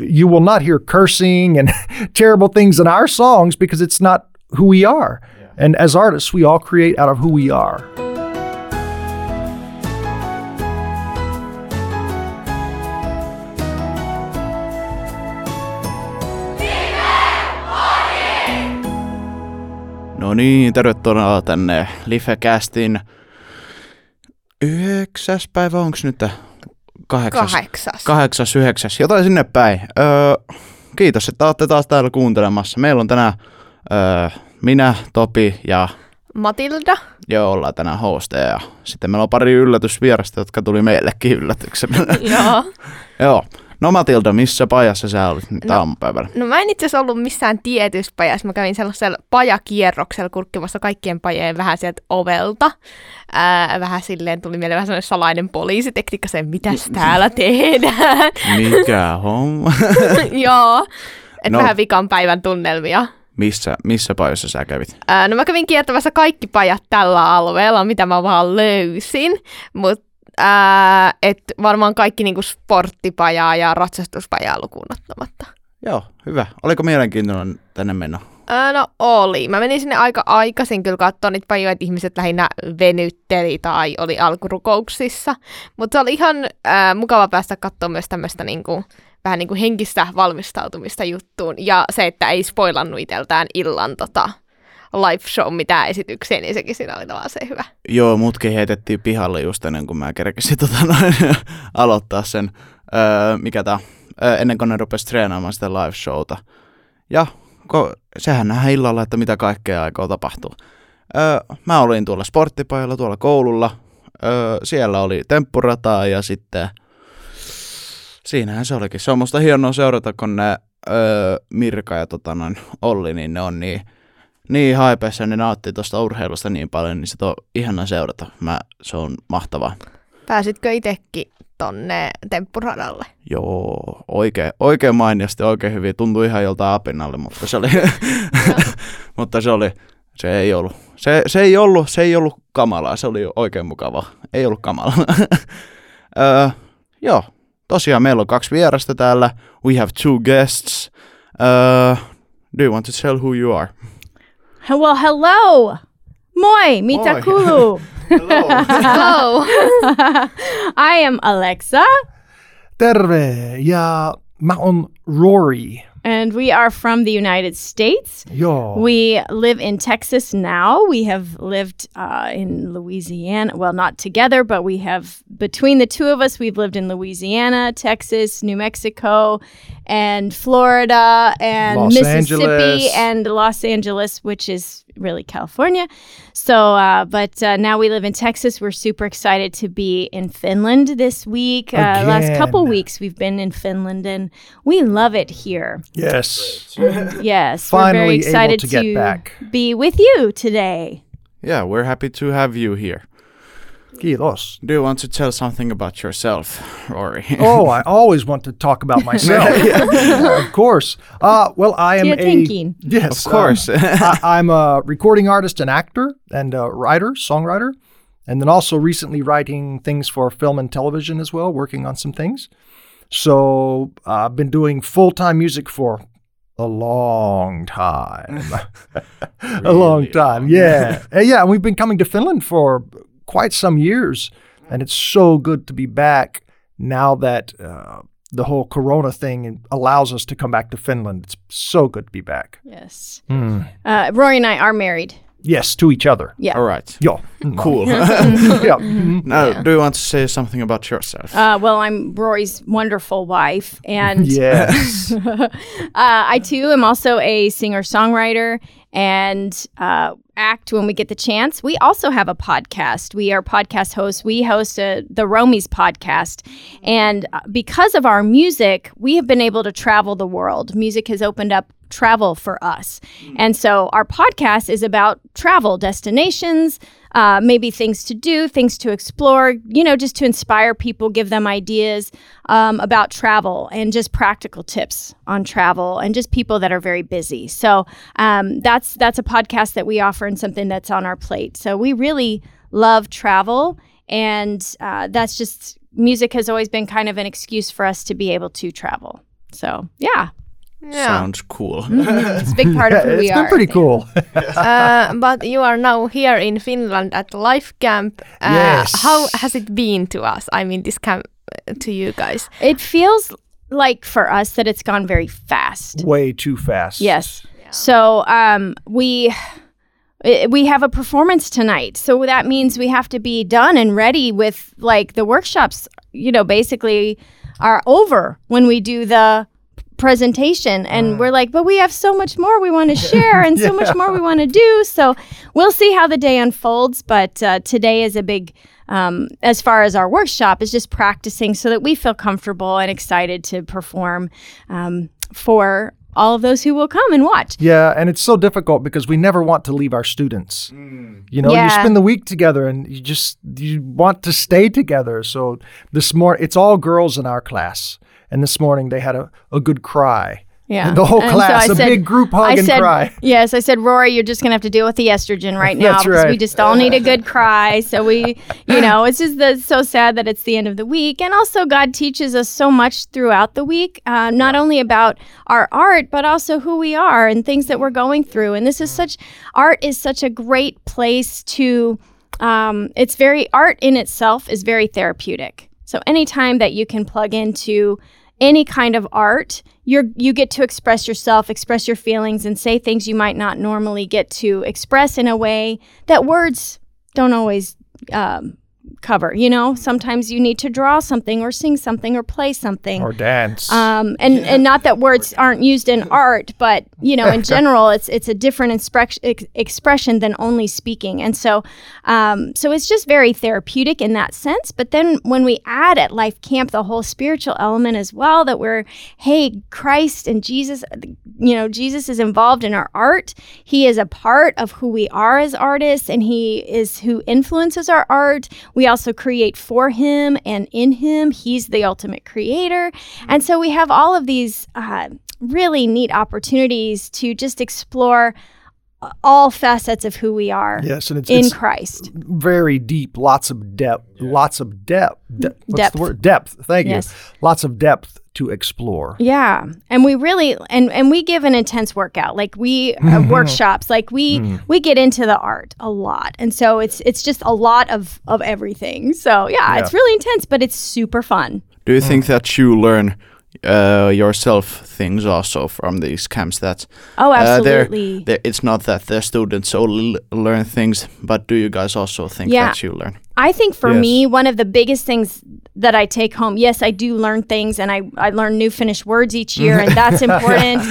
You will not hear cursing and terrible things in our songs because it's not who we are. And as artists, we all create out of who we are. No niin, tervetuloa tänne Lifecastin yhdeksäs päivä, onks nyt kahdeksas? Kahdeksas. Kahdeksas, yhdeksäs, jotain sinne päin. Öö, kiitos, että olette taas täällä kuuntelemassa. Meillä on tänään öö, minä, Topi ja Matilda. joo, ollaan tänään hosteja. Ja sitten meillä on pari yllätysvierasta, jotka tuli meillekin yllätyksenä. Joo. joo. No Matilda, missä pajassa sä olit No. aamupäivällä? No mä en itse asiassa ollut missään tietyssä pajassa. Mä kävin sellaisella pajakierroksella kurkkimassa kaikkien pajojen vähän sieltä ovelta. Ää, vähän silleen tuli mieleen vähän sellainen salainen poliisitekniikka, se mitäs täällä tehdään. Mikä homma? Joo. Et No. vähän vikan päivän tunnelmia. missä, missä pajassa sä kävit? Ää, no mä kävin kiertämässä kaikki pajat tällä alueella, mitä mä vaan löysin. Mutta et varmaan kaikki niinku sporttipajaa ja ratsastuspajaa lukuun ottamatta. Joo, hyvä. Oliko mielenkiintoinen tänne mennä? Ää, no oli. Mä menin sinne aika aikaisin kyllä katsoa niitä pajoja, että ihmiset lähinnä venytteli tai oli alkurukouksissa. Mutta se oli ihan ää, mukava päästä katsoa myös tämmöistä niinku, vähän niinku henkistä valmistautumista juttuun. Ja se, että ei spoilannut iteltään illan tota, live show mitään esityksiä, niin sekin siinä oli tavallaan se hyvä. Joo, mutkin heitettiin pihalle just ennen kuin mä kerkesin tota noin, aloittaa sen, öö, mikä tää, öö, ennen kuin ne rupesi treenaamaan sitä live showta. Ja ko, sehän nähdään illalla, että mitä kaikkea aikoo tapahtua. Öö, mä olin tuolla sporttipajalla tuolla koululla. Öö, siellä oli temppurataa ja sitten siinähän se olikin. Se on musta hienoa seurata, kun ne öö, Mirka ja tota noin, Olli, niin ne on niin niin haipeessa ne nauttii tuosta urheilusta niin paljon, niin se on ihana seurata. Mä, se on mahtavaa. Pääsitkö itsekin tonne temppuradalle? Joo, oikein, oikein mainiosti, oikein hyvin. Tuntui ihan joltain apinalle, mutta se oli, mutta se oli, se ei ollut, se, se ei ollut, se ei ollut kamalaa, se oli oikein mukavaa. Ei ollut kamalaa. öö, joo, tosiaan meillä on kaksi vierasta täällä. We have two guests. Uh, do you want to tell who you are? Well, hello. Moi, mitakulu. Hello. Hello! I am Alexa, Terve! Ja mä oon Rory. and we are from the United States. Joo. We live in Texas now. We have lived uh, in Louisiana. Well, not together, but we have, between the two of us, we've lived in Louisiana, Texas, New Mexico, and Florida, and Los Mississippi, Angeles. and Los Angeles, which is really California. So, uh, but uh, now we live in Texas. We're super excited to be in Finland this week. Uh, last couple weeks, we've been in Finland, and we love it here. yes. Yes, we're Finally very able excited to get back. be with you today. yeah, we're happy to have you here. Kiitos. Do you want to tell something about yourself, Rory? Oh, I always want to talk about myself. Yeah, of course. Uh, well, I am You're a thinking. yes, Of course. um, I, I'm a recording artist and actor and a writer, songwriter, and then also recently writing things for film and television as well, working on some things. So uh, I've been doing full time music for a long time. a long time, long. yeah. Yeah, and we've been coming to Finland for quite some years, and it's so good to be back now that uh, the whole Corona thing allows us to come back to Finland. It's so good to be back. Yes. Hmm. Uh, Rory and I are married. Yes, to each other. Yeah. All right. Yeah. Cool. yeah. mhm. now, do you want to say something about yourself? Uh, well, I'm Rory's wonderful wife, and Yes. uh, I too am also a singer songwriter and uh, act when we get the chance. We also have a podcast. We are podcast hosts. We host a, the Roamies podcast. And uh, because of our music, we have been able to travel the world. Music has opened up travel for us. And so our podcast is about travel destinations, uh, maybe things to do, things to explore, you know, just to inspire people, give them ideas um, about travel and just practical tips on travel and just people that are very busy. So um, that's that's a podcast that we offer and something that's on our plate. So we really love travel, and uh, that's just music has always been kind of an excuse for us to be able to travel. So yeah, Yeah. Sounds cool. it's a big part of who it's we been are. pretty cool. uh, but you are now here in Finland at Life Camp. Uh, Yes. How has it been to us? I mean, this camp uh, to you guys. It feels like for us that it's gone very fast. Way too fast. Yes. So um, we we have a performance tonight. So that means we have to be done and ready with like the workshops. You know, basically are over when we do the presentation and we're like but we have so much more we want to share and so much more we want to do so we'll see how the day unfolds but uh, today is a big um, as far as our workshop is just practicing so that we feel comfortable and excited to perform um, for all of those who will come and watch Yeah, and it's so difficult because we never want to leave our students. Mm. You know, you spend the week together and you just you want to stay together. So this morning it's all girls in our class. And this morning they had a, a good cry. Yeah. The whole And so class, I a said- big group hug I and said, cry. Yes, I said, Rory, you're just gonna have to deal with the estrogen right now That's because we just all need a good cry. So we, you know, it's just the, so sad that it's the end of the week, and also God teaches us so much throughout the week, uh, not only about our art but also who we are and things that we're going through. And this is such art is such a great place to. Um, it's very art in itself is very therapeutic. So anytime that you can plug into any kind of art, you're you get to express yourself, express your feelings, and say things you might not normally get to express in a way that words don't always um, cover. You know, sometimes you need to draw something, or sing something, or play something. Or dance. Um, and and not that words aren't used in art, but you know, in general, it's it's a different expre- ex- expression than only speaking. And so, um, so it's just very therapeutic in that sense. But then when we add at Life Camp the whole spiritual element as well, that we're hey, Christ and Jesus, you know, Jesus is involved in our art. He is a part of who we are as artists, and He is who influences our art. We also create for Him and in Him. He's the ultimate creator. And so we have all of these uh, really neat opportunities to just explore all facets of who we are yes, and it's, in it's Christ. very deep, lots of depth, lots of depth. De- what's Depth. the word? Depth. Thank Yes. you. Lots of depth to explore. Yeah, and we really and and we give an intense workout. Like we uh, workshops. Like we we get into the art a lot, and so it's it's just a lot of of everything. So yeah, it's really intense, but it's super fun. Do you think that you learn uh, yourself things also from these camps? That Oh, uh, they're- absolutely. they're- it's not that the students only l- learn things, but do you guys also think Yeah. that you learn? I think for Yes. me, one of the biggest things that I take home, yes, I do learn things and I, I learn new finished words each year, and that's important.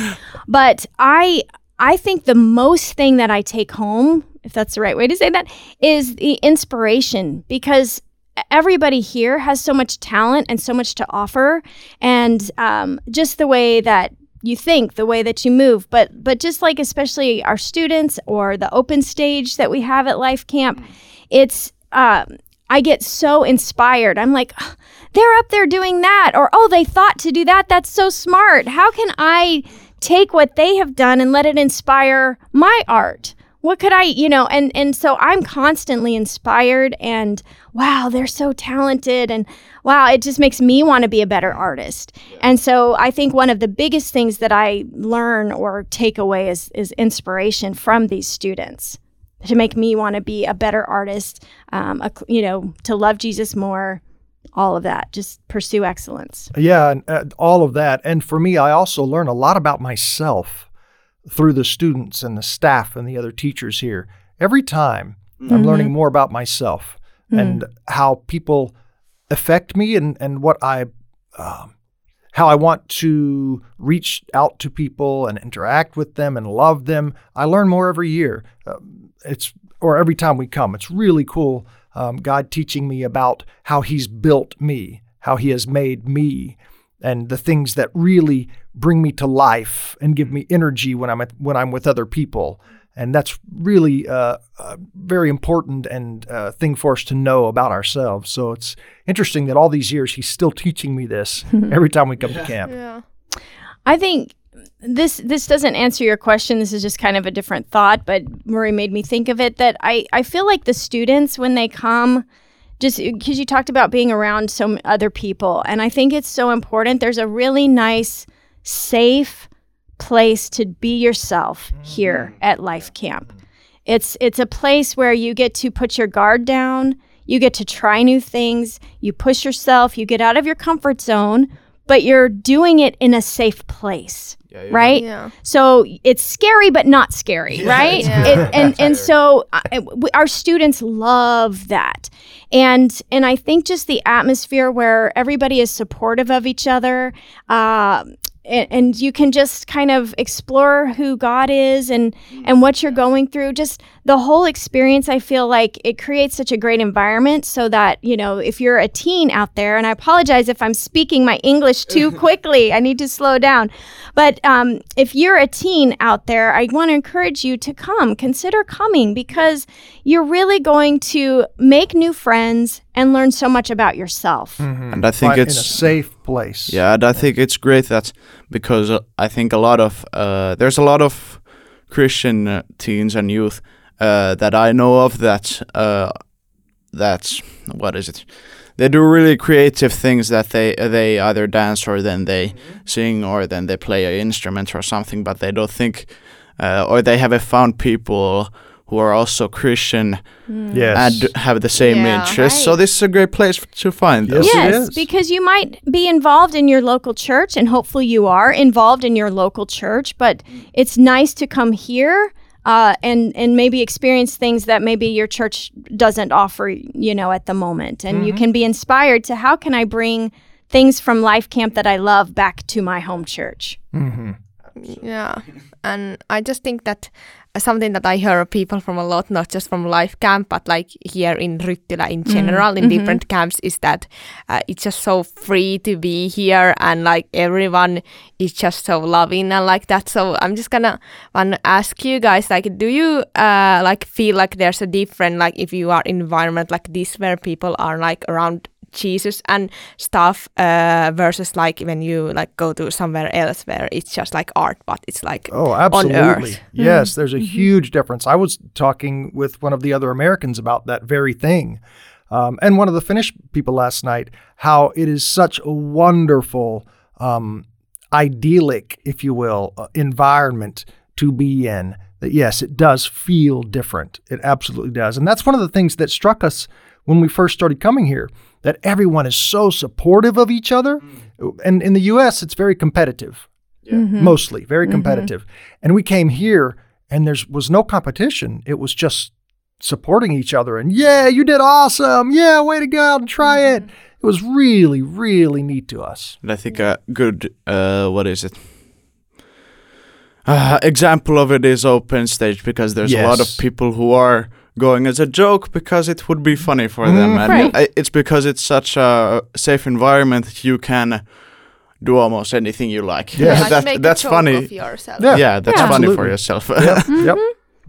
But I I think the most thing that I take home, if that's the right way to say that, is the inspiration because everybody here has so much talent and so much to offer, and um, just the way that you think, the way that you move, but but just like especially our students or the open stage that we have at Life Camp, it's um, I get so inspired. I'm like, "Ugh, they're up there doing that, or oh, they thought to do that. That's so smart. How can I take what they have done and let it inspire my art? What could I, you know, and and so I'm constantly inspired and wow, they're so talented and wow, it just makes me want to be a better artist. And so I think one of the biggest things that I learn or take away is is inspiration from these students to make me want to be a better artist, um, a, you know, to love Jesus more, all of that. Just pursue excellence. Yeah, and uh, all of that. And for me, I also learn a lot about myself through the students and the staff and the other teachers here. Every time I'm learning more about myself and how people affect me and, and what I, um, how I want to reach out to people and interact with them and love them. I learn more every year. Um, it's or every time we come. It's really cool. Um, God teaching me about how He's built me, how He has made me, and the things that really bring me to life and give me energy when I'm at, when I'm with other people. And that's really uh, a very important and uh, thing for us to know about ourselves. So it's interesting that all these years He's still teaching me this every time we come to camp. Yeah. I think this this doesn't answer your question. This is just kind of a different thought, but Rory made me think of it that I I feel like the students when they come just because you talked about being around some other people and I think it's so important. There's a really nice safe place to be yourself here at Life Camp. It's it's a place where you get to put your guard down, you get to try new things, you push yourself, you get out of your comfort zone, but you're doing it in a safe place. Right? Yeah. So it's scary, but not scary, right? Yeah. It, and and so uh, w- our students love that, and and I think just the atmosphere where everybody is supportive of each other. Uh, and, and you can just kind of explore who God is and and what you're going through. Just the whole experience, I feel like it creates such a great environment so that you know if you're a teen out there, and I apologize if I'm speaking my English too quickly. I need to slow down. But um, if you're a teen out there, I want to encourage you to come. Consider coming because you're really going to make new friends and learn so much about yourself. And I think Find- in a it's safe place. Yeah, and I think it's great that because uh, I think a lot of uh, there's a lot of Christian uh, teens and youth uh, that I know of that uh, that's what is it? They do really creative things that they they either dance or then they sing or then they play an instrument or something, but they don't think uh, or they haven't found people who are also Christian Yes. and have the same Yeah, interests. So this is a great place to find those. Yes, yes, because you might be involved in your local church, and hopefully you are involved in your local church. But it's nice to come here uh, and and maybe experience things that maybe your church doesn't offer, you know, at the moment. And you can be inspired to how can I bring things from Life Camp that I love back to my home church. Mm-hmm. Yeah, and I just think that something that I hear people from a lot, not just from Life Camp, but like here in Ryttylä in general, in different camps, is that uh, it's just so free to be here, and like everyone is just so loving and like that. So I'm just gonna wanna ask you guys, like, do you uh, like feel like there's a different, like, if you are in environment like this where people are like around Jesus and stuff uh, versus like when you like go to somewhere else where it's just like art, but it's like Oh, on absolutely. earth. Yes, there's a huge difference. I was talking with one of the other Americans about that very thing. Um, and one of the Finnish people last night, how it is such a wonderful, um, idyllic, if you will, uh, environment to be in. That yes, it does feel different. It absolutely does. And that's one of the things that struck us when we first started coming here that everyone is so supportive of each other. And in the US, it's very competitive mostly very competitive. And we came here and there was no competition. It was just supporting each other and yeah, you did awesome. Yeah, way to go out and try it. It was really, really neat to us. And I think a good, uh, what is it? Uh, example of it is open stage because there's a lot of people who are going as a joke because it would be funny for mm-hmm. them, and Right. I- it's because it's such a safe environment that you can do almost anything you like. Yeah. like that, make a that's joke funny. Of yourself. Yeah. Yeah, that's Yeah. funny for yourself. Yep. yep.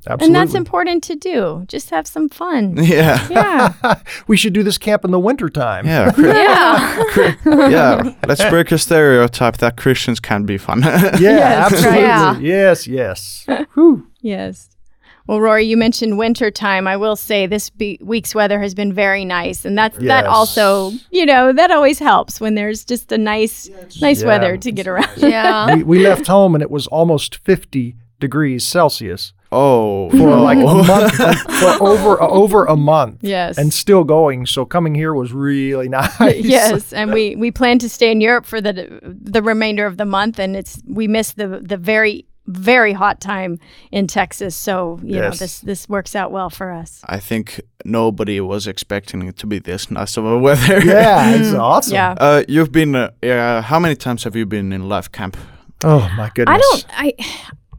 Absolutely. And that's important to do. Just have some fun. yeah. Yeah. we should do this camp in the wintertime. Yeah, yeah. yeah. Let's break a stereotype that Christians can be fun. Yeah, Yes, absolutely. right. Yes, yes. Whew. Yes. Well, Rory, you mentioned winter time. I will say this be- week's weather has been very nice, and that that also, you know, that always helps when there's just a nice, nice Yeah. weather to get around. Yeah. we, we left home and it was almost 50 degrees Celsius oh, for no. like a month, for over over a month. Yes. And still going. So coming here was really nice. yes, and we we plan to stay in Europe for the the remainder of the month, and it's we missed the the very very hot time in Texas, so you know this this works out well for us. I think nobody was expecting it to be this nice of a weather. Yeah, it's awesome. Yeah. Uh, you've been. Uh, uh, how many times have you been in life camp? Oh my goodness. I don't I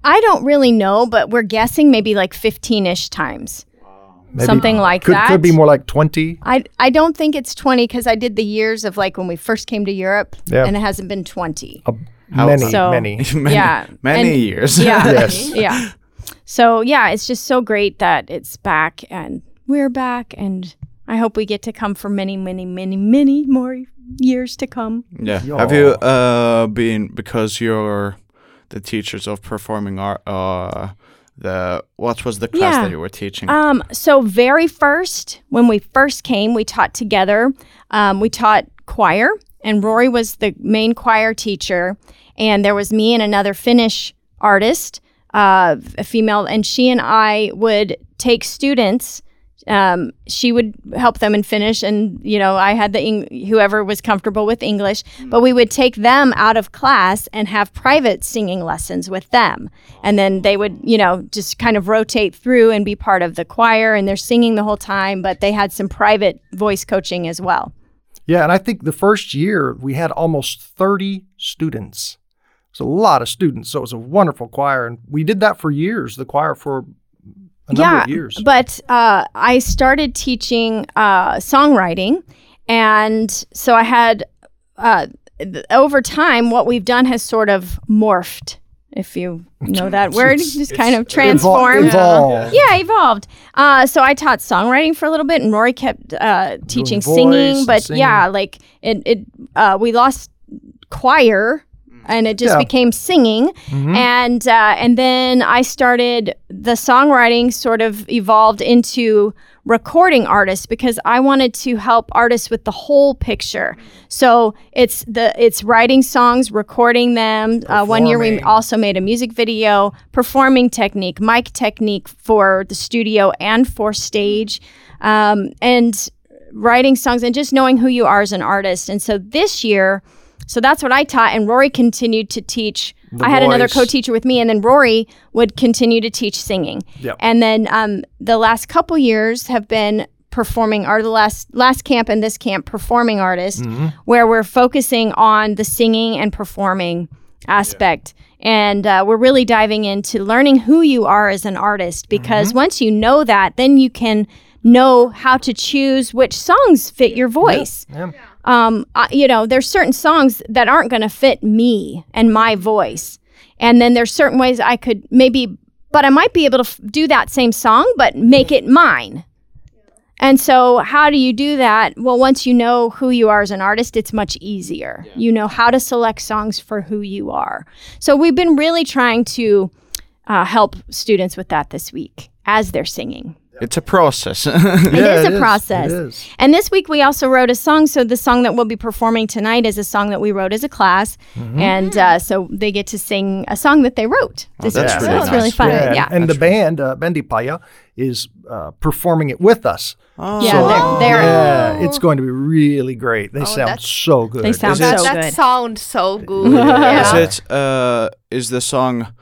I don't really know, but we're guessing maybe like 15ish times. Maybe- Something like could, that. Could be more like 20. I I don't think it's 20 cuz I did the years of like when we first came to Europe Yeah. and it hasn't been 20. Uh, How- many, So- many. many, Yeah, many and- years. Yeah. Yes. yeah. So yeah, it's just so great that it's back and we're back and I hope we get to come for many, many, many, many more years to come. Yeah. Yeah. Have you uh, been because you're the teachers of performing art? Uh, the what was the class Yeah. that you were teaching? Um, so very first, when we first came, we taught together. Um, we taught choir, and Rory was the main choir teacher. and there was me and another Finnish artist, uh, a female, and she and I would take students. Um, she would help them in Finnish, and you know, I had the Eng- whoever was comfortable with English. But we would take them out of class and have private singing lessons with them, and then they would, you know, just kind of rotate through and be part of the choir, and they're singing the whole time. But they had some private voice coaching as well. Yeah, and I think the first year we had almost 30 students. It's a lot of students, so it was a wonderful choir, and we did that for years. The choir for a number yeah, of years. But uh, I started teaching uh, songwriting, and so I had uh, over time what we've done has sort of morphed. If you know that word, just kind of transformed. evolved. Yeah, evolved. Uh, so I taught songwriting for a little bit, and Rory kept uh, teaching singing. But singing. yeah, like it, it uh, we lost choir, and it just Yeah. became singing. And uh, and then I started the songwriting. Sort of evolved into recording artists because I wanted to help artists with the whole picture. So it's the it's writing songs, recording them. Uh, one year we also made a music video, performing technique, mic technique for the studio and for stage, um, and writing songs and just knowing who you are as an artist. And so this year, so that's what I taught, and Rory continued to teach. The I had another co-teacher with me, and then Rory would continue to teach singing. Yep. And then um, the last couple years have been performing art. The last last camp and this camp, performing artist, Mm-hmm. where we're focusing on the singing and performing aspect. And uh, we're really diving into learning who you are as an artist because once you know that, then you can know how to choose which songs fit your voice. Yeah. Um, I, you know, there's certain songs that aren't going to fit me and my voice. And then there's certain ways I could maybe, but I might be able to f- do that same song, but make it mine. And so, how do you do that? Well, once you know who you are as an artist, it's much easier. You know how to select songs for who you are. So, we've been really trying to uh, help students with that this week as they're singing. It's a process. It Yeah, is it a is. process. It is. And this week we also wrote a song. So the song that we'll be performing tonight is a song that we wrote as a class, Mm-hmm. and uh, so they get to sing a song that they wrote. This that's week. really so it's really fun. Yeah, Yeah, and the band, uh, Bendi Paya, is uh, performing it with us. Oh. yeah, they're, they're Yeah, it's going to be really great. They sound so good. They sound Is That, so that good. sounds so good. Is yeah. it uh is the song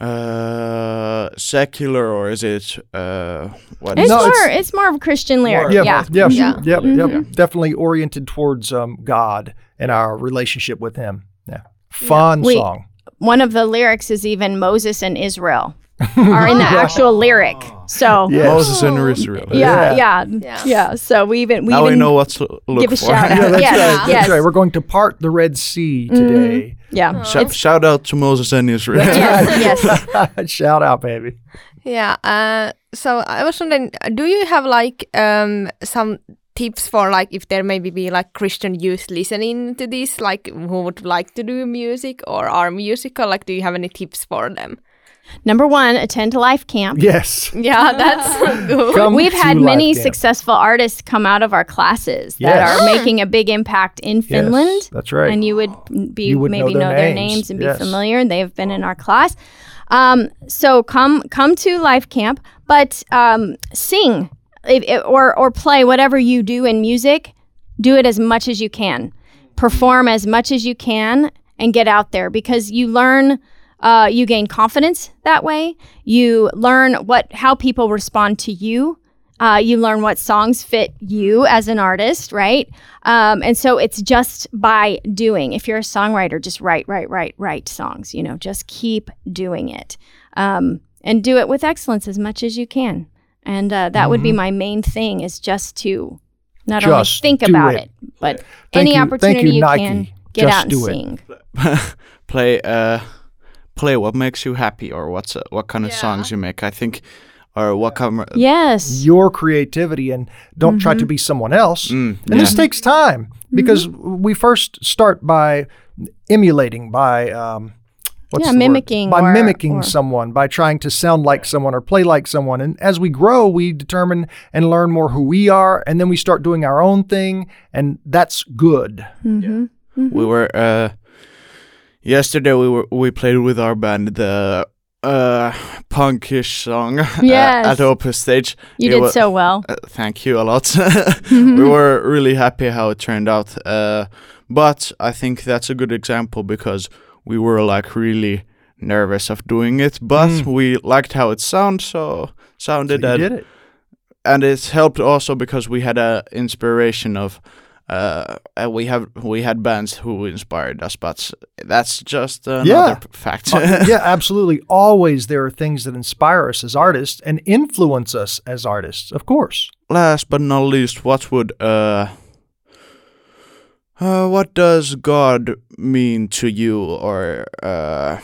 uh secular or is it uh what It's No, more. it's- It's, more of a Christian lyric. yeah, yeah. yeah, Yeah. yep, Mm-hmm. yep. Definitely oriented towards um, God and our relationship with Him. Yeah, fun We- song. One of the lyrics is even Moses and Israel are in the actual lyric. So Yes. Moses and Israel. yeah, yeah, Yeah. yeah, So we even we Now we even know what to look give a for. shout out. Yeah, that's yes, right. That's yes. Mm-hmm. right. We're going to part the Red Sea today. Yeah. Sh- shout out to Moses and Israel. Yes, yes. Shout out, baby. Yeah. Uh, so I was wondering, do you have like um, some tips for like if there maybe be like Christian youth listening to this, like who would like to do music or are musical? Like, do you have any tips for them? Number one, attend Life Camp. Yes. Yeah, that's good. We've had many Camp. successful artists come out of our classes that Yes. are making a big impact in Yes, Finland. that's right. And you would be You would maybe know know, their their names, names and be yes. familiar. They've been in our class. Um, so come come to Life Camp, but um, sing if, if- or or play whatever you do in music. Do it as much as you can. Perform as much as you can and get out there because you learn. Uh, you gain confidence that way. You learn what how people respond to you. Uh, you learn what songs fit you as an artist, right? Um, and so it's just by doing. If you're a songwriter, just write, write, write, write songs. You know, just keep doing it, um, and do it with excellence as much as you can. And uh, that would be my main thing: is just to not Mm-hmm. Just only think about it. it, but Thank any you- thank opportunity you, you, Nike. can get Just out and do it. sing. play uh play what makes you happy or what's uh, what kind of Yeah. songs you make. I think or what kind of Yes. Your creativity and don't try to be someone else. Mm, And this takes time because we first start by emulating, by um, what's Yeah, the word? mimicking by or- mimicking or- someone, by trying to sound like someone or play like someone. And as we grow, we determine and learn more who we are, and then we start doing our own thing, and that's good. we were uh yesterday we were we played with our band the uh punkish song uh, Yes. at Opus Stage. You It did wa- so well. Uh, thank you a lot. we were really happy how it turned out. Uh, but I think that's a good example because we were like really nervous of doing it, but Mm. we liked how it sound, so So sounded you and, did it. and it's helped also because we had a inspiration of uh, we have we had bands who inspired us, but that's just another Yeah. fact. Uh, yeah, absolutely. Always there are things that inspire us as artists and influence us as artists, of course. Last but not least, what would uh, uh what does God mean to you, or uh,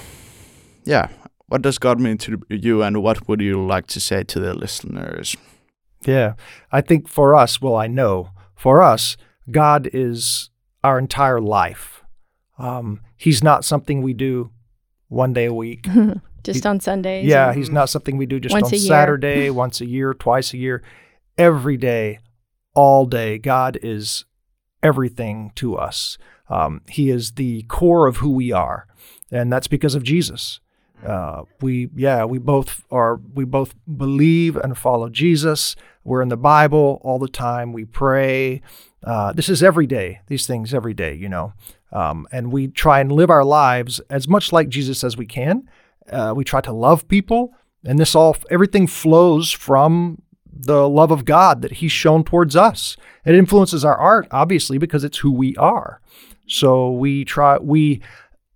yeah, what does God mean to you, and what would you like to say to the listeners? Yeah. I think for us, well, I know for us, God is our entire life. Um, he's not something we do one day a week. Just on Sundays. Yeah, he's not something we do just on. Saturday, once a year, twice a year. Every day, all day, God is everything to us. Um, he is the core of who we are, and that's because of Jesus. Uh, we, yeah, we both are. We both believe and follow Jesus. We're in the Bible all the time. We pray. Uh, this is every day. These things every day, you know. Um, and we try and live our lives as much like Jesus as we can. Uh, we try to love people, and this all everything flows from the love of God that He's shown towards us. It influences our art, obviously, because it's who we are. So we try we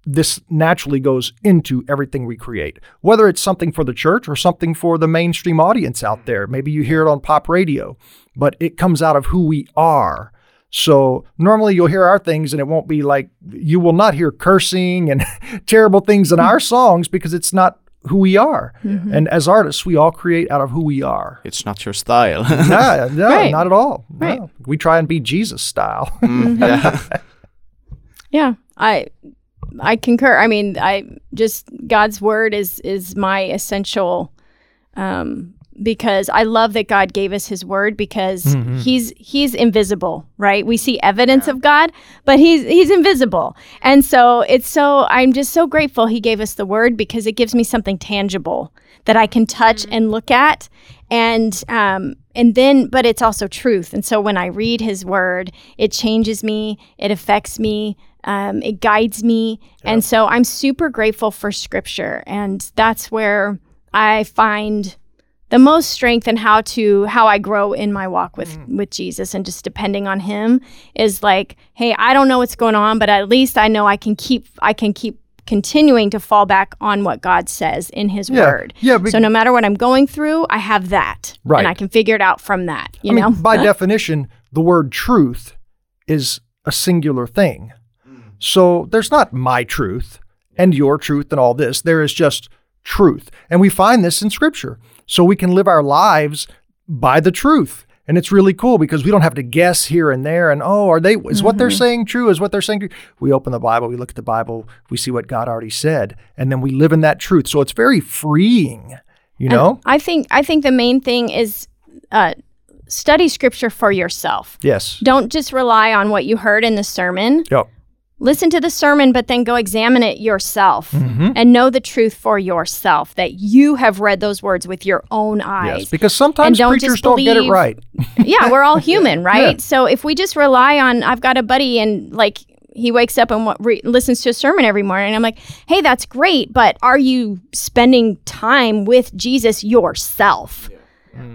this naturally goes into everything we create, whether it's something for the church or something for the mainstream audience out there. Maybe you hear it on pop radio, but it comes out of who we are. So normally you'll hear our things and it won't be like, you will not hear cursing and terrible things in our songs because it's not who we are. And as artists, we all create out of who we are. It's not your style. no, no, Right. not at all. Right. No. We try and be Jesus style. Mm, yeah. Yeah, I I concur. I mean, I just God's word is is my essential um because I love that God gave us his word because he's he's invisible, right? We see evidence of God, but he's he's invisible. And so it's so I'm just so grateful he gave us the word because it gives me something tangible that I can touch and look at and um and then but it's also truth. And so when I read his word, it changes me, it affects me, um, it guides me. And so I'm super grateful for scripture. And that's where I find the most strength in how to how I grow in my walk with mm. with Jesus and just depending on him is like, hey, I don't know what's going on, but at least I know I can keep I can keep continuing to fall back on what God says in his Yeah. word. Yeah, be- so no matter what I'm going through, I have that. Right. And I can figure it out from that. You I mean, by definition, the word truth is a singular thing. Mm. So there's not my truth and your truth and all this. There is just truth. And we find this in scripture. So we can live our lives by the truth. And it's really cool because we don't have to guess here and there and oh, are they is what they're saying true? Is what they're saying true? We open the Bible, we look at the Bible, we see what God already said, and then we live in that truth. So it's very freeing, you know? I think I think the main thing is uh, study scripture for yourself. yes. Don't just rely on what you heard in the sermon. Yep. Listen to the sermon, but then go examine it yourself Mm-hmm. and know the truth for yourself that you have read those words with your own Yes, eyes. because sometimes don't preachers just don't get it right. yeah, we're all human, right? Yeah. So if we just rely on, I've got a buddy and like he wakes up and re- listens to a sermon every morning, and I'm like, hey, that's great, but are you spending time with Jesus yourself?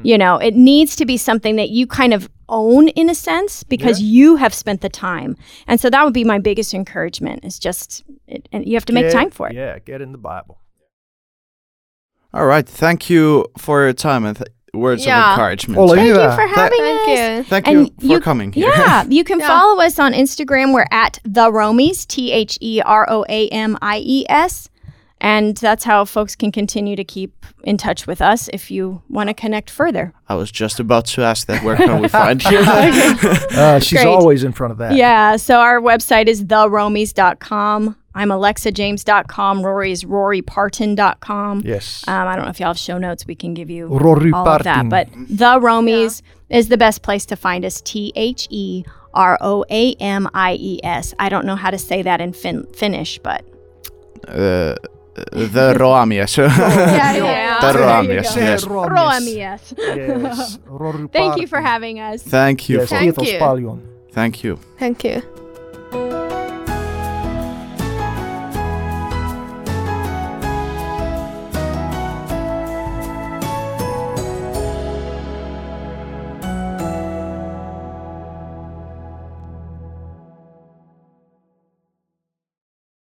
You know, it needs to be something that you kind of own in a sense because you have spent the time. And so that would be my biggest encouragement is just, it, and you have to make time for it. Yeah, get in the Bible. All right. Thank you for your time and th- words Yeah. of encouragement. Well, uh, Thank you for having Thank us. you. Thank And you for you- coming here. Yeah, you can Yeah. follow us on Instagram. We're at the Roamies, T H E R O A M I E S. And that's how folks can continue to keep in touch with us if you want to connect further. I was just about to ask that. Where can we find you? Uh, she's Great. always in front of that. Yeah, so our website is theroamies.com. I'm alexajames.com. Rory is rorypartin.com. Yes. Um, I don't know if y'all have show notes. We can give you Rory all of that. But the Roamies is the best place to find us. T H E R O A M I E S. I don't know how to say that in fin- Finnish, but uh, The Roamies. yeah, Yeah. yeah. The There Roamies, yes. Roamies. Yes. Thank you for having us. Thank you Yes, for, Thank kiitos you. thank you. Thank you.